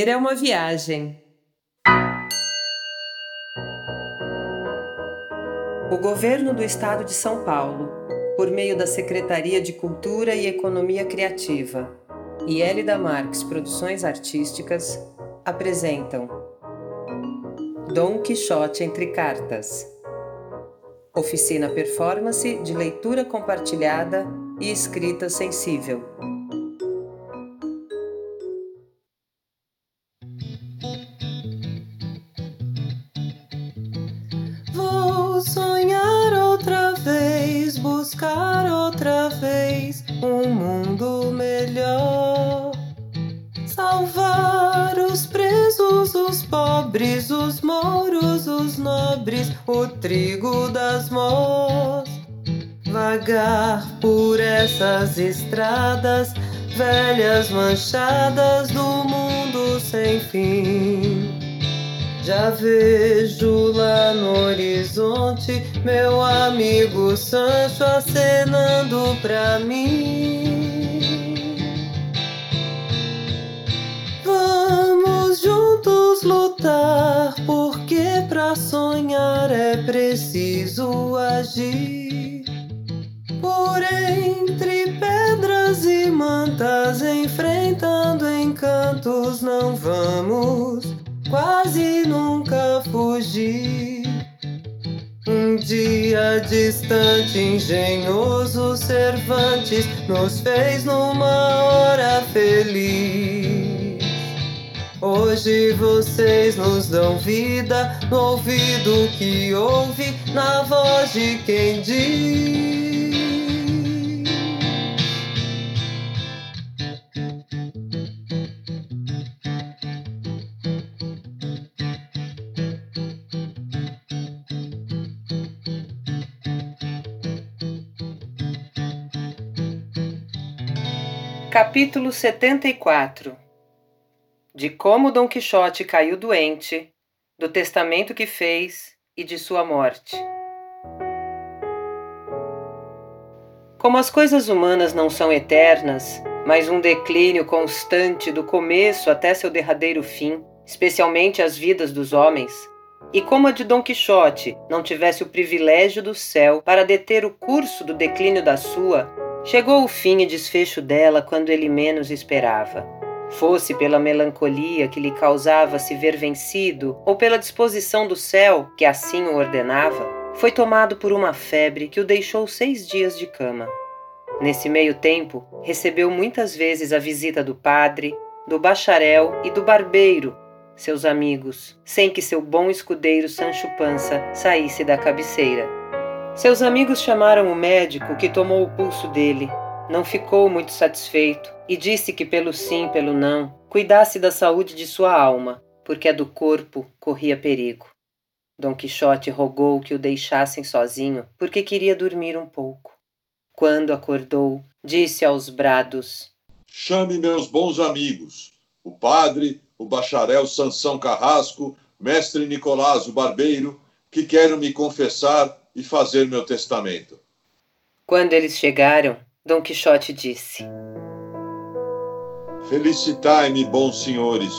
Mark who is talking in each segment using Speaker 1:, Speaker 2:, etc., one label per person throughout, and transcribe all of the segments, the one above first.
Speaker 1: Viver é uma viagem. O governo do estado de São Paulo, por meio da Secretaria de Cultura e Economia Criativa e Elida Marques Produções Artísticas, apresentam Dom Quixote entre Cartas. Oficina Performance de leitura compartilhada e escrita sensível.
Speaker 2: Buscar outra vez um mundo melhor. Salvar os presos, os pobres, os mouros, os nobres, o trigo das mós. Vagar por essas estradas velhas manchadas do mundo sem fim. Já vejo lá no horizonte meu amigo Sancho acenando pra mim. Vamos juntos lutar, porque pra sonhar é preciso agir. Por entre pedras e mantas, enfrentando encantos, não vamos quase nunca fugir. Um dia distante, engenhoso Cervantes nos fez numa hora feliz. Hoje vocês nos dão vida no ouvido que ouve, na voz de quem diz.
Speaker 1: Capítulo 74 De como Dom Quixote caiu doente, do testamento que fez e de sua morte. Como as coisas humanas não são eternas, mas um declínio constante do começo até seu derradeiro fim, especialmente as vidas dos homens, e como a de Dom Quixote não tivesse o privilégio do céu para deter o curso do declínio da sua, Chegou o fim e desfecho dela quando ele menos esperava. Fosse pela melancolia que lhe causava se ver vencido, ou pela disposição do céu, que assim o ordenava, foi tomado por uma febre que o deixou seis dias de cama. Nesse meio tempo, recebeu muitas vezes a visita do padre, do bacharel e do barbeiro, seus amigos, sem que seu bom escudeiro Sancho Pança saísse da cabeceira. Seus amigos chamaram o médico que tomou o pulso dele. Não ficou muito satisfeito e disse que, pelo sim, pelo não, cuidasse da saúde de sua alma, porque a do corpo corria perigo. Dom Quixote rogou que o deixassem sozinho, porque queria dormir um pouco. Quando acordou, disse aos brados:
Speaker 3: Chame meus bons amigos, o padre, o bacharel Sansão Carrasco, mestre Nicolás o barbeiro, que quero me confessar e fazer meu testamento.
Speaker 1: Quando eles chegaram, Dom Quixote disse:
Speaker 3: Felicitai-me, bons senhores,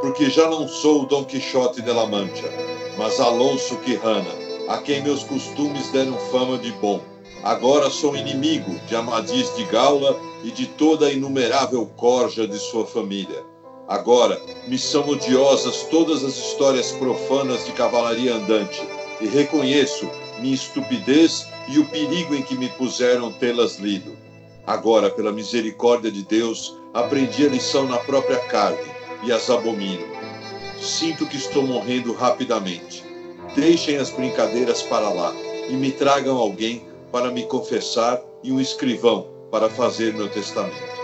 Speaker 3: porque já não sou Dom Quixote de la Mancha, mas Alonso Quijana, a quem meus costumes deram fama de bom. Agora sou inimigo de Amadis de Gaula e de toda a inumerável corja de sua família. Agora me são odiosas todas as histórias profanas de cavalaria andante, e reconheço minha estupidez e o perigo em que me puseram tê-las lido. Agora, pela misericórdia de Deus, aprendi a lição na própria carne e as abomino. Sinto que estou morrendo rapidamente. Deixem as brincadeiras para lá e me tragam alguém para me confessar e um escrivão para fazer meu testamento.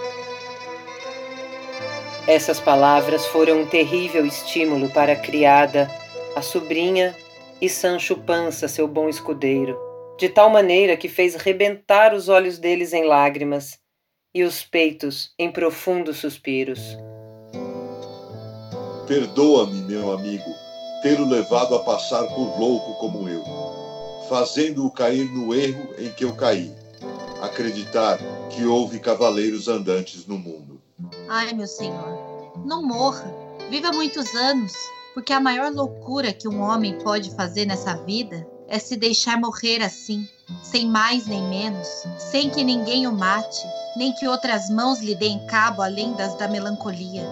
Speaker 1: Essas palavras foram um terrível estímulo para a criada, a sobrinha e Sancho Pança, seu bom escudeiro, de tal maneira que fez rebentar os olhos deles em lágrimas e os peitos em profundos suspiros.
Speaker 3: Perdoa-me, meu amigo, tê-lo levado a passar por louco como eu, fazendo-o cair no erro em que eu caí, acreditar que houve cavaleiros andantes no mundo.
Speaker 4: Ai, meu senhor, não morra Viva muitos anos, porque a maior loucura que um homem pode fazer nessa vida é se deixar morrer assim, sem mais nem menos, sem que ninguém o mate, nem que outras mãos lhe deem cabo além das da melancolia.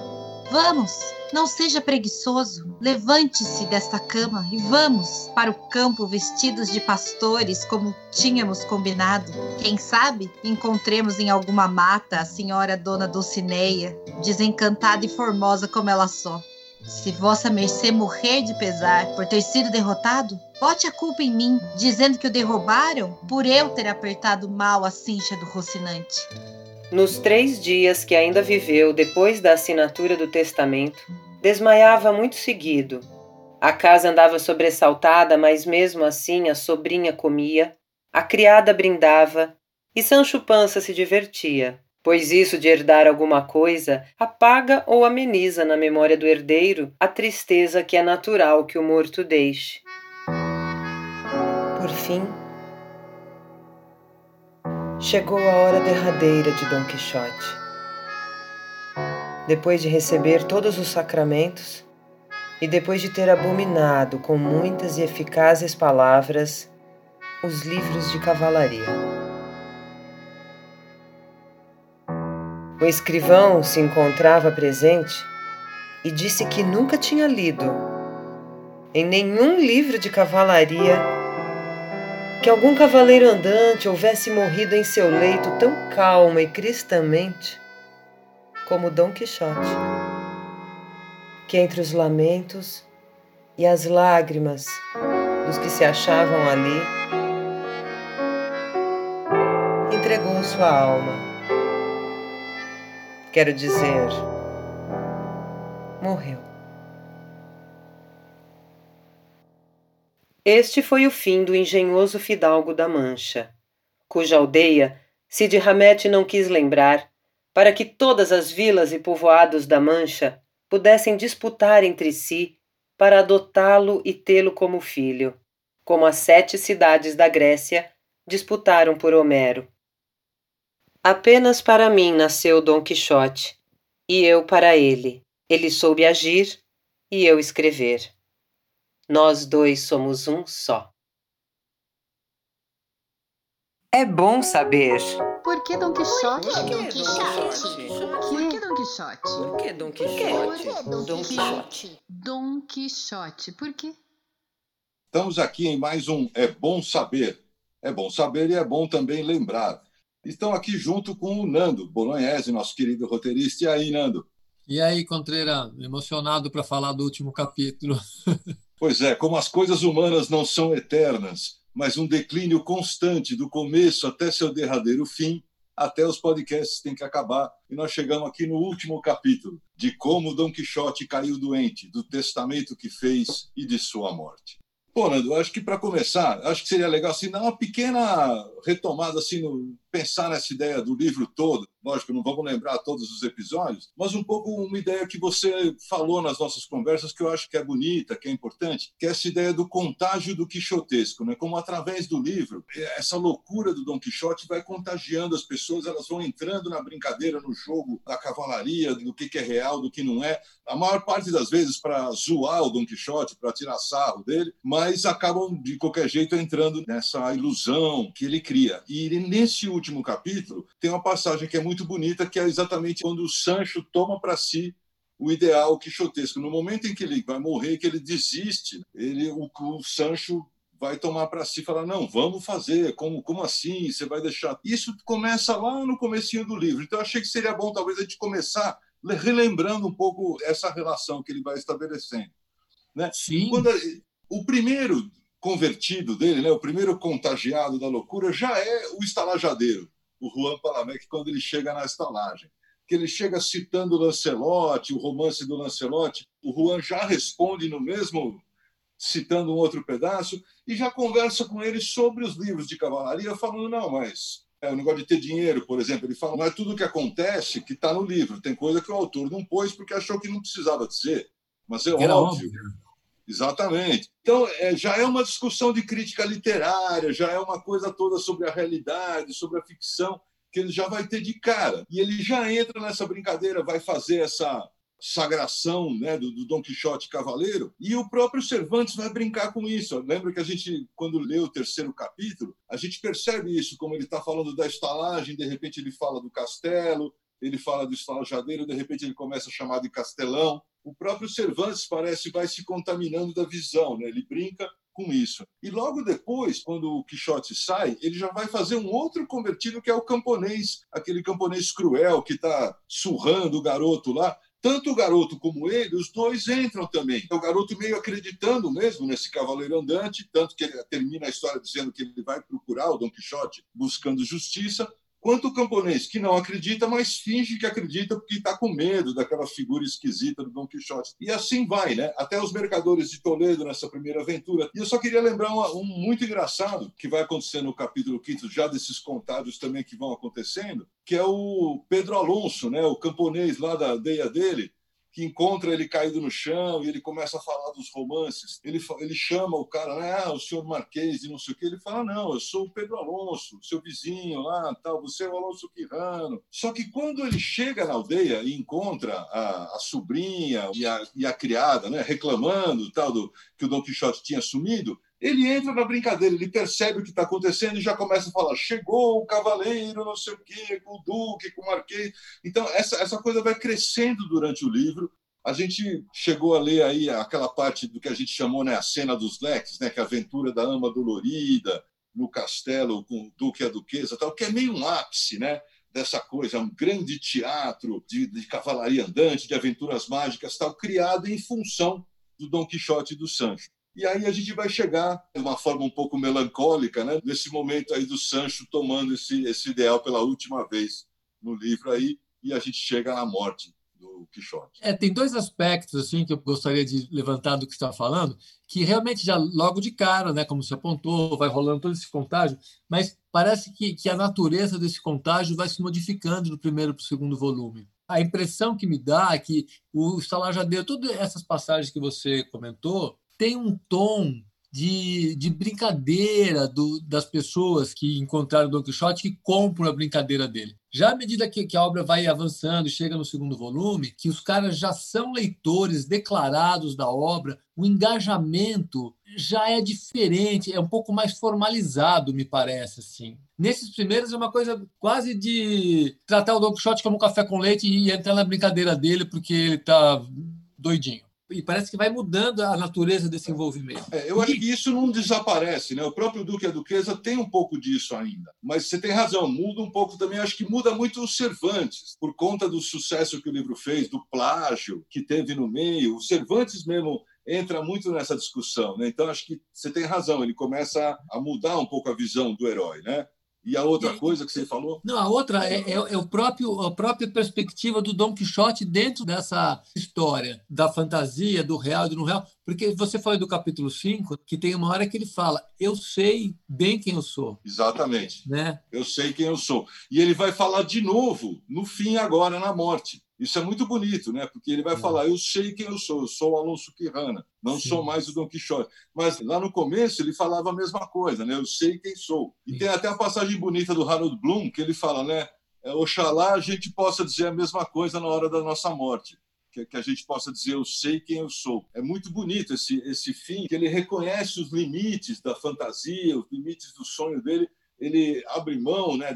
Speaker 4: Vamos, não seja preguiçoso, levante-se desta cama e vamos para o campo vestidos de pastores, como tínhamos combinado. Quem sabe encontremos em alguma mata a senhora dona Dulcineia, desencantada e formosa como ela só. Se vossa mercê morrer de pesar por ter sido derrotado, bote a culpa em mim, dizendo que o derrubaram por eu ter apertado mal a cincha do Rocinante.
Speaker 1: Nos três dias que ainda viveu depois da assinatura do testamento, desmaiava muito seguido. A casa andava sobressaltada, mas mesmo assim a sobrinha comia, a criada brindava e Sancho Pança se divertia pois isso de herdar alguma coisa apaga ou ameniza na memória do herdeiro a tristeza que é natural que o morto deixe. Por fim, chegou a hora derradeira de Dom Quixote. Depois de receber todos os sacramentos e depois de ter abominado com muitas e eficazes palavras os livros de cavalaria. O escrivão se encontrava presente e disse que nunca tinha lido em nenhum livro de cavalaria que algum cavaleiro andante houvesse morrido em seu leito tão calma e cristamente como Dom Quixote, que entre os lamentos e as lágrimas dos que se achavam ali, entregou sua alma Quero dizer, morreu. Este foi o fim do engenhoso fidalgo da Mancha, cuja aldeia Cid Hamete não quis lembrar, para que todas as vilas e povoados da Mancha pudessem disputar entre si para adotá-lo e tê-lo como filho, como as sete cidades da Grécia disputaram por Homero. Apenas para mim nasceu Dom Quixote, e eu para ele. Ele soube agir e eu escrever. Nós dois somos um só. É bom saber.
Speaker 4: Por que Dom Quixote?
Speaker 1: Por que Dom Quixote?
Speaker 4: Por que Dom Quixote?
Speaker 1: Por que Dom Quixote? Dom Quixote.
Speaker 4: Dom Quixote. Por quê?
Speaker 3: Estamos aqui em mais um É Bom Saber. É bom saber e é bom também lembrar estão aqui junto com o Nando Bolognese, nosso querido roteirista. E aí, Nando?
Speaker 5: E aí, Contreira, emocionado para falar do último capítulo.
Speaker 3: pois é, como as coisas humanas não são eternas, mas um declínio constante do começo até seu derradeiro fim, até os podcasts têm que acabar. E nós chegamos aqui no último capítulo, de como Dom Quixote caiu doente, do testamento que fez e de sua morte. Pô, Nando, acho que para começar, acho que seria legal assim, dar uma pequena retomada, assim, no, pensar nessa ideia do livro todo. Lógico, não vamos lembrar todos os episódios, mas um pouco uma ideia que você falou nas nossas conversas que eu acho que é bonita, que é importante, que é essa ideia do contágio do quixotesco, né? Como através do livro, essa loucura do Dom Quixote vai contagiando as pessoas, elas vão entrando na brincadeira, no jogo da cavalaria, do que é real, do que não é. A maior parte das vezes para zoar o Dom Quixote, para tirar sarro dele, mas mas acabam de qualquer jeito entrando nessa ilusão que ele cria. E nesse último capítulo tem uma passagem que é muito bonita, que é exatamente quando o Sancho toma para si o ideal quixotesco. No momento em que ele vai morrer, que ele desiste, ele o, o Sancho vai tomar para si e falar não, vamos fazer, como, como assim? Você vai deixar? Isso começa lá no comecinho do livro. Então eu achei que seria bom talvez a gente começar relembrando um pouco essa relação que ele vai estabelecendo. Né?
Speaker 5: Sim.
Speaker 3: Quando, o primeiro convertido dele, né, o primeiro contagiado da loucura, já é o estalajadeiro, o Juan Palamec, quando ele chega na estalagem. Que ele chega citando Lancelote, o romance do Lancelote, o Juan já responde no mesmo, citando um outro pedaço, e já conversa com ele sobre os livros de cavalaria, falando: não, mas é, o negócio de ter dinheiro, por exemplo, ele fala, não é tudo que acontece que está no livro, tem coisa que o autor não pôs porque achou que não precisava dizer. Mas é
Speaker 5: Era
Speaker 3: óbvio.
Speaker 5: óbvio.
Speaker 3: Exatamente. Então, é, já é uma discussão de crítica literária, já é uma coisa toda sobre a realidade, sobre a ficção, que ele já vai ter de cara. E ele já entra nessa brincadeira, vai fazer essa sagração né, do, do Dom Quixote cavaleiro, e o próprio Cervantes vai brincar com isso. Lembra que a gente, quando lê o terceiro capítulo, a gente percebe isso, como ele está falando da estalagem, de repente ele fala do castelo, ele fala do estalajadeiro, de repente ele começa a chamar de castelão. O próprio Cervantes parece vai se contaminando da visão, né? ele brinca com isso. E logo depois, quando o Quixote sai, ele já vai fazer um outro convertido que é o camponês, aquele camponês cruel que está surrando o garoto lá. Tanto o garoto como ele, os dois entram também. É o garoto meio acreditando mesmo nesse cavaleiro andante, tanto que ele termina a história dizendo que ele vai procurar o Dom Quixote buscando justiça quanto o camponês que não acredita, mas finge que acredita porque está com medo daquela figura esquisita do Dom Quixote. E assim vai, né? Até os mercadores de Toledo nessa primeira aventura. E eu só queria lembrar um, um muito engraçado que vai acontecer no capítulo 5, já desses contados também que vão acontecendo, que é o Pedro Alonso, né? O camponês lá da aldeia dele, que encontra ele caído no chão e ele começa a falar dos romances. Ele, ele chama o cara, né? ah, o senhor Marquês e não sei o que. Ele fala: não, eu sou o Pedro Alonso, seu vizinho lá, tal, você é o Alonso Quirano. Só que quando ele chega na aldeia e encontra a, a sobrinha e a, e a criada, né, reclamando tal do que o Dom Quixote tinha sumido, ele entra na brincadeira, ele percebe o que está acontecendo e já começa a falar: chegou o cavaleiro, não sei o quê, com o duque, com o marquês. Então, essa, essa coisa vai crescendo durante o livro. A gente chegou a ler aí aquela parte do que a gente chamou né, a cena dos leques, né, que é a aventura da ama dolorida no castelo com o duque e a duquesa, tal, que é meio um ápice né, dessa coisa, um grande teatro de, de cavalaria andante, de aventuras mágicas, tal, criado em função do Dom Quixote e do Sancho. E aí a gente vai chegar de uma forma um pouco melancólica, né, nesse momento aí do Sancho tomando esse, esse ideal pela última vez no livro aí, e a gente chega na morte do Quixote.
Speaker 5: É, tem dois aspectos assim que eu gostaria de levantar do que está falando, que realmente já logo de cara, né, como você apontou, vai rolando todo esse contágio, mas parece que, que a natureza desse contágio vai se modificando do primeiro para o segundo volume. A impressão que me dá é que o estalajadeiro, todas essas passagens que você comentou, tem um tom de, de brincadeira do, das pessoas que encontraram o Don Quixote que compram a brincadeira dele. Já à medida que, que, a obra vai avançando e chega no segundo volume, que os caras já são leitores declarados da obra, o engajamento já é diferente, é um pouco mais formalizado, me parece assim. Nesses primeiros é uma coisa quase de tratar o Don Quixote como um café com leite e entrar na brincadeira dele porque ele está doidinho e parece que vai mudando a natureza desse envolvimento.
Speaker 3: É, eu acho que isso não desaparece, né? O próprio Duque e a Duquesa tem um pouco disso ainda. Mas você tem razão, muda um pouco também. Acho que muda muito os Cervantes, por conta do sucesso que o livro fez, do plágio que teve no meio. O Cervantes mesmo entra muito nessa discussão, né? Então acho que você tem razão. Ele começa a mudar um pouco a visão do herói, né? E a outra coisa que você falou?
Speaker 5: Não, a outra é, é, é, o próprio, a própria perspectiva do Dom Quixote dentro dessa história da fantasia, do real e do não real. Porque você falou do capítulo 5, que tem uma hora que ele fala: Eu sei bem quem eu sou.
Speaker 3: Exatamente.
Speaker 5: Né?
Speaker 3: Eu sei quem eu sou. E ele vai falar de novo, no fim, agora, na morte. Isso é muito bonito, né? Porque ele vai é. falar: eu sei quem eu sou, eu sou o Alonso Quirrana, não Sim. sou mais o Dom Quixote. Mas lá no começo ele falava a mesma coisa, né? Eu sei quem sou. E Sim. tem até a passagem bonita do Harold Bloom que ele fala, né? É, Oxalá a gente possa dizer a mesma coisa na hora da nossa morte. Que, que a gente possa dizer eu sei quem eu sou. É muito bonito esse, esse fim, que ele reconhece os limites da fantasia, os limites do sonho dele, ele abre mão né,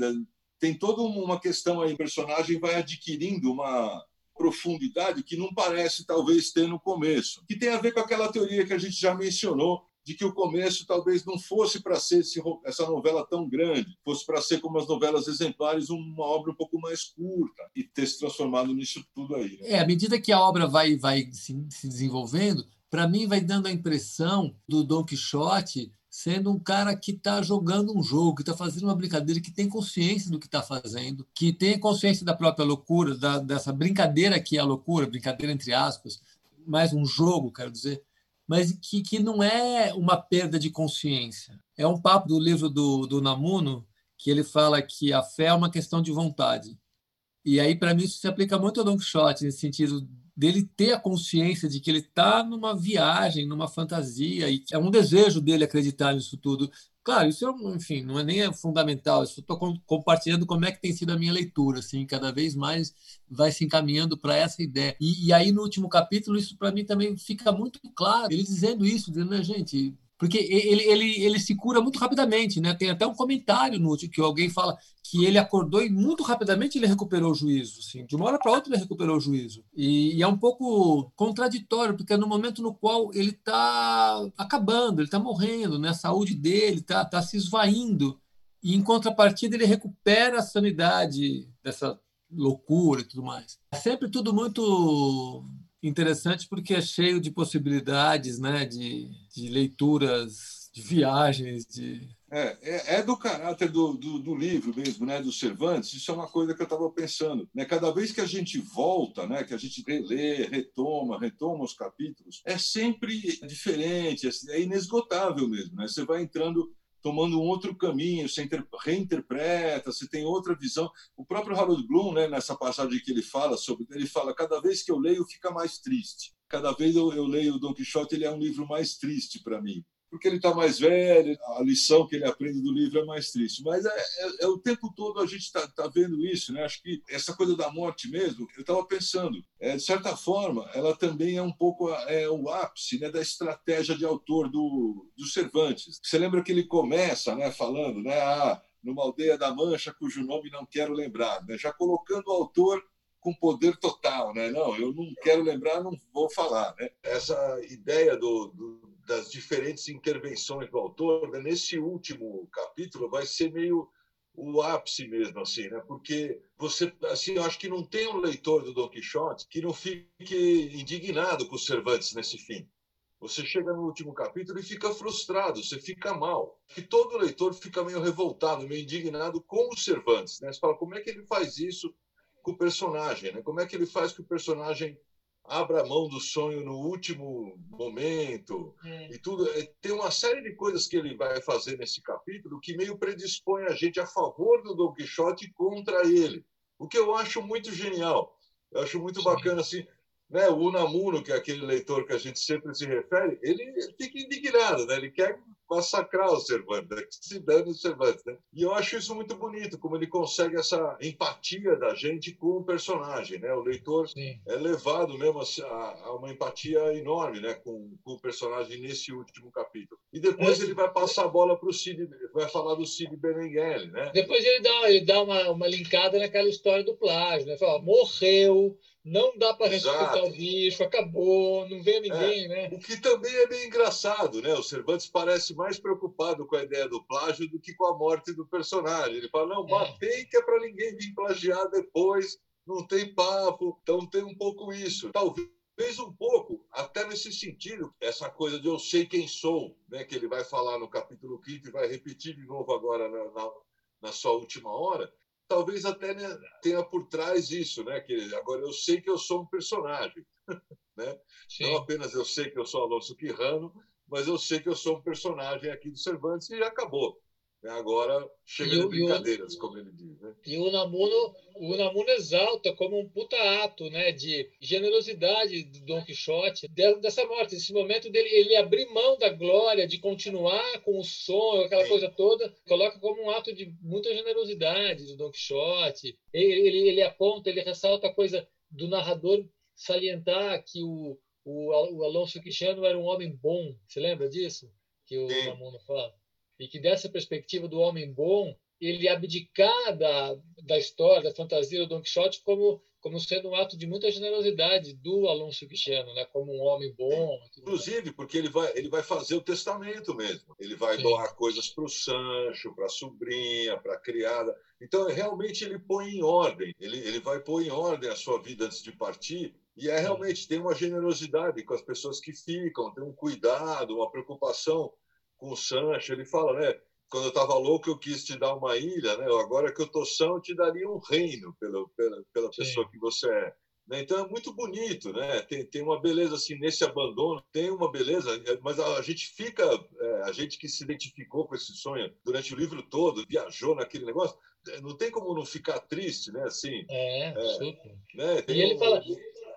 Speaker 3: tem toda uma questão aí, o personagem vai adquirindo uma profundidade que não parece talvez ter no começo, que tem a ver com aquela teoria que a gente já mencionou de que o começo talvez não fosse para ser esse, essa novela tão grande, fosse para ser como as novelas exemplares, uma obra um pouco mais curta e ter se transformado nisso tudo aí.
Speaker 5: Né? É, à medida que a obra vai, vai se, se desenvolvendo, para mim vai dando a impressão do Dom Quixote sendo um cara que está jogando um jogo, que está fazendo uma brincadeira, que tem consciência do que está fazendo, que tem consciência da própria loucura, da, dessa brincadeira que é a loucura, brincadeira entre aspas, mais um jogo, quero dizer, mas que, que não é uma perda de consciência. É um papo do livro do, do Namuno, que ele fala que a fé é uma questão de vontade. E aí, para mim, isso se aplica muito ao Don Quixote, nesse sentido dele ter a consciência de que ele está numa viagem, numa fantasia, e é um desejo dele acreditar nisso tudo. Claro, isso, é, enfim, não é nem é fundamental. Eu estou compartilhando como é que tem sido a minha leitura, assim, cada vez mais vai se encaminhando para essa ideia. E, e, aí no último capítulo isso para mim também fica muito claro. Ele dizendo isso, dizendo, né, gente, porque ele, ele, ele se cura muito rapidamente, né? Tem até um comentário no que alguém fala que ele acordou e muito rapidamente ele recuperou o juízo, assim, de uma hora para outra ele recuperou o juízo. E, e, é um pouco contraditório, porque é no momento no qual ele está acabando, ele está morrendo, né? A saúde dele está tá se esvaindo. E em contrapartida ele recupera a sanidade dessa loucura e tudo mais. É sempre tudo muito interessante porque é cheio de possibilidades, né? De, de leituras, de viagens, de
Speaker 3: é, é, é, do caráter do, do, do, livro mesmo, né, do Cervantes. Isso é uma coisa que eu estava pensando. Né? Cada vez que a gente volta, né, que a gente relê, retoma, retoma os capítulos, é sempre diferente, é inesgotável mesmo. Né? Você vai entrando tomando um outro caminho, você reinterpreta, você tem outra visão. O próprio Harold Bloom, né, nessa passagem que ele fala sobre, ele fala cada vez que eu leio fica mais triste. Cada vez eu, eu leio o Don Quixote, ele é um livro mais triste para mim porque ele está mais velho, a lição que ele aprende do livro é mais triste. Mas é, é, é o tempo todo a gente está tá vendo isso, né? Acho que essa coisa da morte mesmo, eu estava pensando, é, de certa forma, ela também é um pouco é, o ápice né, da estratégia de autor do, do Cervantes. Você lembra que ele começa né, falando, né? Ah, numa aldeia da Mancha cujo nome não quero lembrar, né? já colocando o autor com poder total, né? Não, eu não quero lembrar, não vou falar, né? Essa ideia do, do das diferentes intervenções do autor, né? nesse último capítulo vai ser meio o ápice mesmo, assim, né? Porque você, assim, eu acho que não tem um leitor do Don Quixote que não fique indignado com os Cervantes nesse fim. Você chega no último capítulo e fica frustrado, você fica mal. Que todo leitor fica meio revoltado, meio indignado com os Cervantes, né? Você fala, como é que ele faz isso com o personagem, né? Como é que ele faz que o personagem abra mão do sonho no último momento é. e tudo. É, tem uma série de coisas que ele vai fazer nesse capítulo que meio predispõe a gente a favor do Don Quixote contra ele, o que eu acho muito genial. Eu acho muito Sim. bacana assim. Né, o Unamuno, que é aquele leitor que a gente sempre se refere, ele fica indignado, né? ele quer massacrar o Cervantes, né? se dane o Cervantes. Né? E eu acho isso muito bonito, como ele consegue essa empatia da gente com o personagem. Né? O leitor Sim. é levado mesmo a, a, uma empatia enorme né? com, com, o personagem nesse último capítulo. E depois ele vai passar a bola para o Cid, vai falar do Cid Benengeli. Né?
Speaker 5: Depois ele dá, ele dá uma, uma linkada naquela história do plágio. Né? Fala, morreu não dá para ressuscitar o bicho, acabou, não vê ninguém,
Speaker 3: é,
Speaker 5: né?
Speaker 3: O que também é bem engraçado, né? O Cervantes parece mais preocupado com a ideia do plágio do que com a morte do personagem. Ele fala, não, é. matei que é para ninguém vir plagiar depois, não tem papo. Então tem um pouco isso. Talvez um pouco, até nesse sentido, essa coisa de eu sei quem sou, né? Que ele vai falar no capítulo 5 e vai repetir de novo agora na, na, na sua última hora talvez até né, tenha por trás isso, né? Que agora eu sei que eu sou um personagem, né? Não apenas eu sei que eu sou Alonso Quirrano, mas eu sei que eu sou um personagem aqui do Cervantes e acabou. Né? Agora chega de brincadeiras, o, como ele diz. Né?
Speaker 5: E o Unamuno, o Unamuno exalta como um puta ato né, de generosidade do Dom Quixote, dessa morte, desse momento dele ele abrir mão da glória, de continuar com o sonho, aquela Sim. coisa toda, coloca como um ato de muita generosidade do Dom Quixote. Ele, ele, ele aponta, ele ressalta a coisa do narrador salientar que o, o, o Alonso Quixano era um homem bom. Você lembra disso? Que o Unamuno fala? E que dessa perspectiva do homem bom ele abdicar da, da história, da fantasia do Don Quixote como como sendo um ato de muita generosidade do Alonso Cristiano, né? Como um homem bom.
Speaker 3: Inclusive, porque ele vai, ele vai fazer o testamento mesmo. Ele vai Sim. doar coisas para o Sancho, para a sobrinha, para a criada. Então, realmente, ele põe em ordem. Ele, ele vai pôr em ordem a sua vida antes de partir. E é realmente tem uma generosidade com as pessoas que ficam, tem um cuidado, uma preocupação com o Sancho, ele fala, né? Quando eu estava louco, eu quis te dar uma ilha, né? Agora que eu estou são, eu te daria um reino pela, pela, pela pessoa que você é. Né? Então é muito bonito, né? Tem, tem uma beleza assim nesse abandono, tem uma beleza, mas a, gente fica, é, a gente que se identificou com esse sonho durante o livro todo, viajou naquele negócio, não tem como não ficar triste, né? Assim,
Speaker 5: é, é super. Né? e ele um, fala,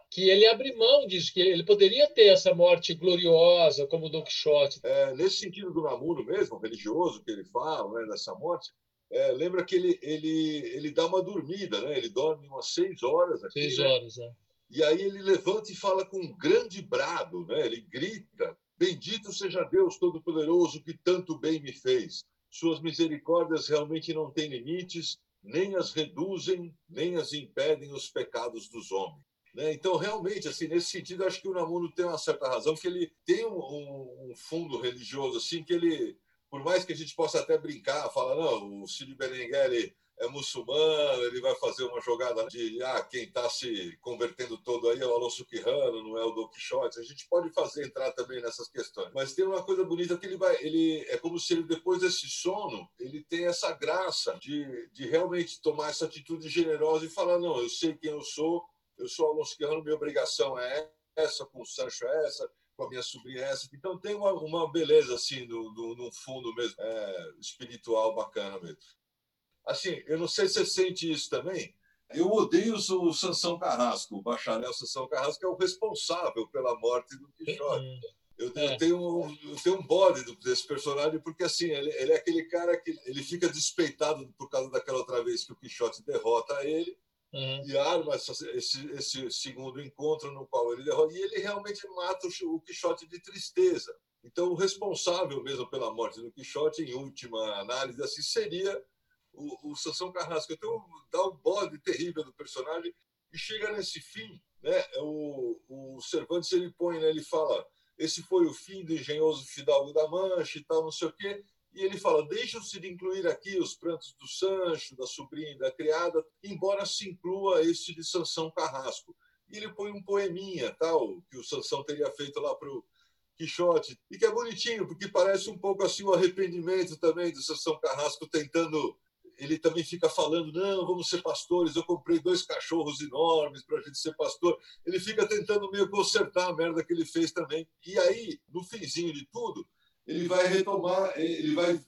Speaker 5: que ele abre mão disso, que ele poderia ter essa morte gloriosa, como Don Quixote.
Speaker 3: É, nesse sentido do Namuno mesmo, religioso, que ele fala, né, dessa morte, é, lembra que ele, ele, ele dá uma dormida, né? ele dorme umas seis horas. Aqui,
Speaker 5: seis
Speaker 3: né?
Speaker 5: horas, é.
Speaker 3: E aí ele levanta e fala com um grande brado, né? ele grita, Bendito seja Deus Todo-Poderoso que tanto bem me fez. Suas misericórdias realmente não têm limites, nem as reduzem, nem as impedem os pecados dos homens. Né? Então, realmente, assim, nesse sentido, acho que o Namuno tem uma certa razão, que ele tem um, um, um, fundo religioso, assim, que ele, por mais que a gente possa até brincar, falar, não, o Cid Berenguer é muçulmano, ele vai fazer uma jogada de ah, quem está se convertendo todo aí é o Alonso Quirrano, não é o Don Quixote. A gente pode fazer entrar também nessas questões. Mas tem uma coisa bonita que ele vai, ele é como se ele depois desse sono, ele tem essa graça de, de realmente tomar essa atitude generosa e falar não, eu sei quem eu sou, eu sou Alonso Quirrano, minha obrigação é essa, com o Sancho é essa, com a minha sobrinha é essa. Então tem uma, uma beleza assim no, no, no fundo mesmo, é, espiritual bacana mesmo. Assim, eu não sei se você sente isso também. Eu odeio o Sansão Carrasco, o bacharel Sansão Carrasco, que é o responsável pela morte do Quixote. Uhum. Eu, é. eu, tenho, eu tenho um bode desse personagem, porque assim, ele, ele, é aquele cara que ele fica despeitado por causa daquela outra vez que o Quixote derrota ele uhum. e arma essa, esse, esse segundo encontro no qual ele derrota, e ele realmente mata o, o Quixote de tristeza. Então, o responsável mesmo pela morte do Quixote, em última análise, assim, seria o, o Sansão Carrasco. Então, dá um bode terrível do personagem e chega nesse fim, né? O, o Cervantes ele põe, né? Ele fala: esse foi o fim do engenhoso fidalgo da Mancha e tal, não sei o quê. E ele fala: deixam-se de incluir aqui os prantos do Sancho, da sobrinha da criada, embora se inclua este de Sansão Carrasco. E ele põe um poeminha, tal, que o Sansão teria feito lá para o Quixote, e que é bonitinho, porque parece um pouco assim o arrependimento também do Sansão Carrasco tentando ele também fica falando: não, vamos ser pastores. Eu comprei dois cachorros enormes para a gente ser pastor. Ele fica tentando meio consertar a merda que ele fez também. E aí, no finzinho de tudo, ele vai retomar, ele vai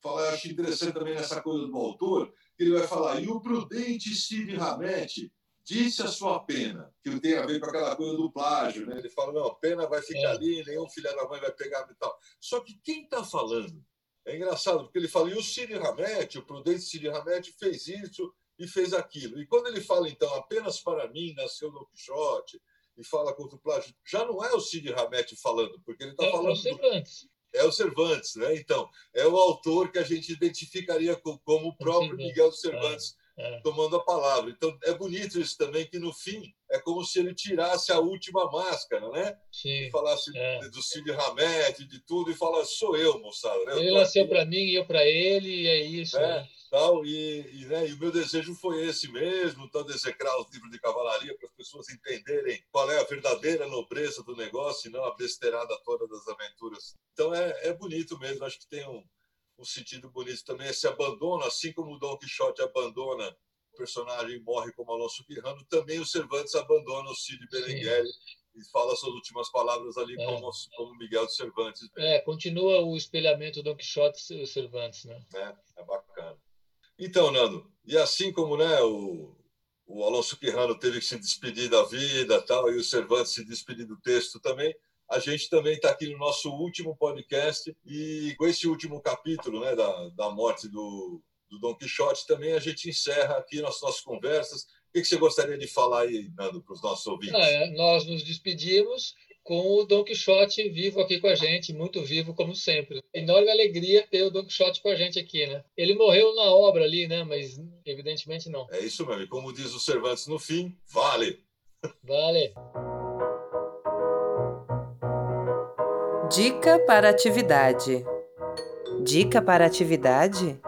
Speaker 3: falar. Eu acho interessante também nessa coisa do autor, que ele vai falar: e o prudente Cid Ramete disse a sua pena, que tem a ver com aquela coisa do plágio, né? Ele fala: não, a pena vai ficar é. ali, nenhum filho da mãe vai pegar e tal. Só que quem está falando? É engraçado, porque ele fala, e o Cid Hamet, o prudente Cid Hamet, fez isso e fez aquilo. E quando ele fala, então, apenas para mim nasceu Don Quixote, e fala contra o plágio, já não é o Cid Hamet falando, porque ele está
Speaker 5: é,
Speaker 3: falando. Do... É o Cervantes, né? Então, é o autor que a gente identificaria como o próprio Miguel Cervantes. É tomando a palavra. Então é bonito isso também, que no fim é como se ele tirasse a última máscara, né?
Speaker 5: Sim.
Speaker 3: E falasse é. do Cid Hamed, de tudo, e fala, sou eu, moçada. Né?
Speaker 5: Ele nasceu para mim e eu para ele, e é isso. É,
Speaker 3: né? Tal, e, e, né, e o meu desejo foi esse mesmo, então desecrar os livros de cavalaria para as pessoas entenderem qual é a verdadeira nobreza do negócio e não a besteirada toda das aventuras. Então é, é bonito mesmo, acho que tem um, um sentido bonito também, esse abandono, assim como o Dom Quixote abandona o personagem morre como Alonso Quirrano, também o Cervantes abandona o Cid Berenguer e fala suas últimas palavras ali é. como, como Miguel de Cervantes.
Speaker 5: É, continua o espelhamento do Dom Quixote e Cervantes, né?
Speaker 3: É, é bacana. Então, Nando, e assim como né, o, o Alonso Quirrano teve que se despedir da vida tal, e o Cervantes se despedir do texto também, a gente também está aqui no nosso último podcast e com esse último capítulo né, da, da morte do, do Dom Quixote também a gente encerra aqui nas nossas conversas. O que, você gostaria de falar aí, Nando, para os nossos ouvintes?
Speaker 5: É, nós nos despedimos com o Dom Quixote vivo aqui com a gente, muito vivo como sempre. Enorme alegria ter o Dom Quixote com a gente aqui, né? Ele morreu na obra ali, né? Mas evidentemente não.
Speaker 3: É isso mesmo. E como diz o Cervantes no fim, vale.
Speaker 5: Vale.
Speaker 1: Dica para atividade. Dica para atividade?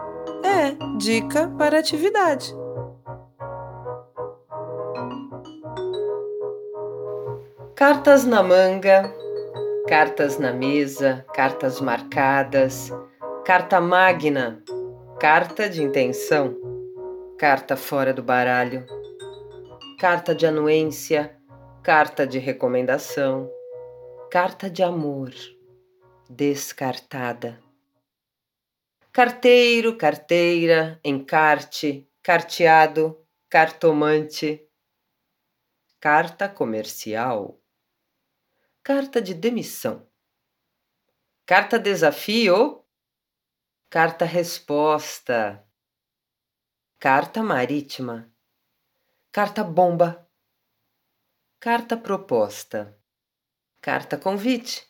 Speaker 1: É, dica para atividade. Cartas na manga, cartas na mesa, cartas marcadas, carta magna, carta de intenção, carta fora do baralho, carta de anuência, carta de recomendação, carta de amor descartada. Carteiro, carteira, encarte, carteado, cartomante. carta comercial, carta de demissão, carta desafio, carta resposta, carta marítima, carta bomba, carta proposta, carta convite,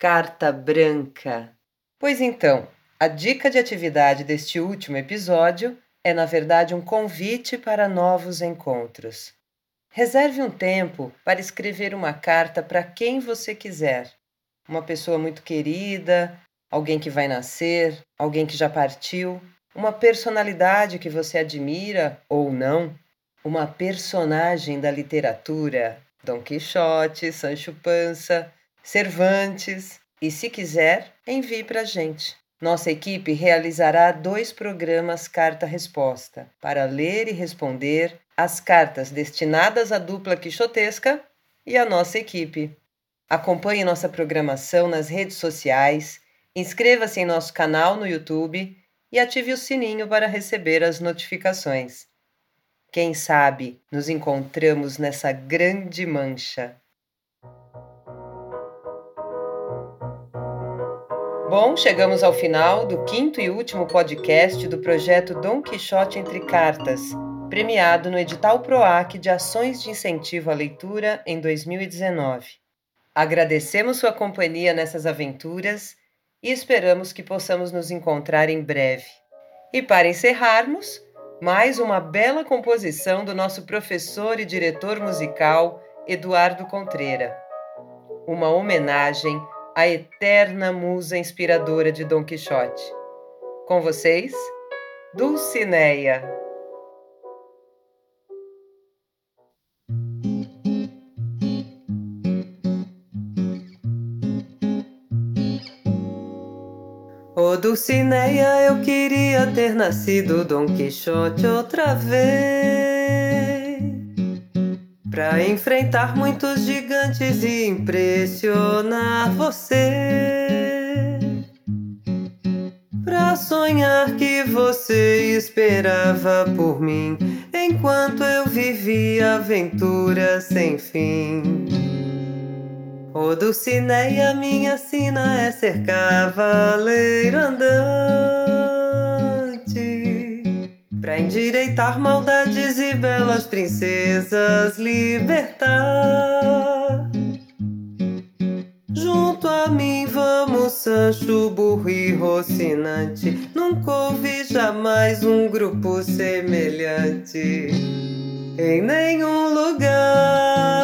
Speaker 1: carta branca. Pois então, a dica de atividade deste último episódio é, na verdade, um convite para novos encontros. Reserve um tempo para escrever uma carta para quem você quiser. Uma pessoa muito querida, alguém que vai nascer, alguém que já partiu, uma personalidade que você admira ou não, uma personagem da literatura, Dom Quixote, Sancho Panza, Cervantes, e se quiser, envie para a gente. Nossa equipe realizará dois programas carta-resposta para ler e responder as cartas destinadas à dupla quixotesca e à nossa equipe. Acompanhe nossa programação nas redes sociais, inscreva-se em nosso canal no YouTube e ative o sininho para receber as notificações. Quem sabe nos encontramos nessa grande mancha. Bom, chegamos ao final do quinto e último podcast do projeto Dom Quixote entre Cartas, premiado no edital PROAC de Ações de Incentivo à Leitura em 2019. Agradecemos sua companhia nessas aventuras e esperamos que possamos nos encontrar em breve. E para encerrarmos, mais uma bela composição do nosso professor e diretor musical Eduardo Contreira. Uma homenagem a eterna musa inspiradora de Dom Quixote. Com vocês, Dulcineia. Dulcineia, eu queria ter nascido Dom Quixote outra vez Pra enfrentar muitos gigantes e impressionar você. Pra sonhar que você esperava por mim, enquanto eu vivia aventuras sem fim. Ô Dulcineia, minha sina é ser cavaleiro andante Pra endireitar maldades e belas princesas libertar. Junto a mim vamos, Sancho, burro e Rocinante. Nunca ouvi jamais um grupo semelhante em nenhum lugar.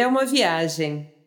Speaker 1: É uma viagem.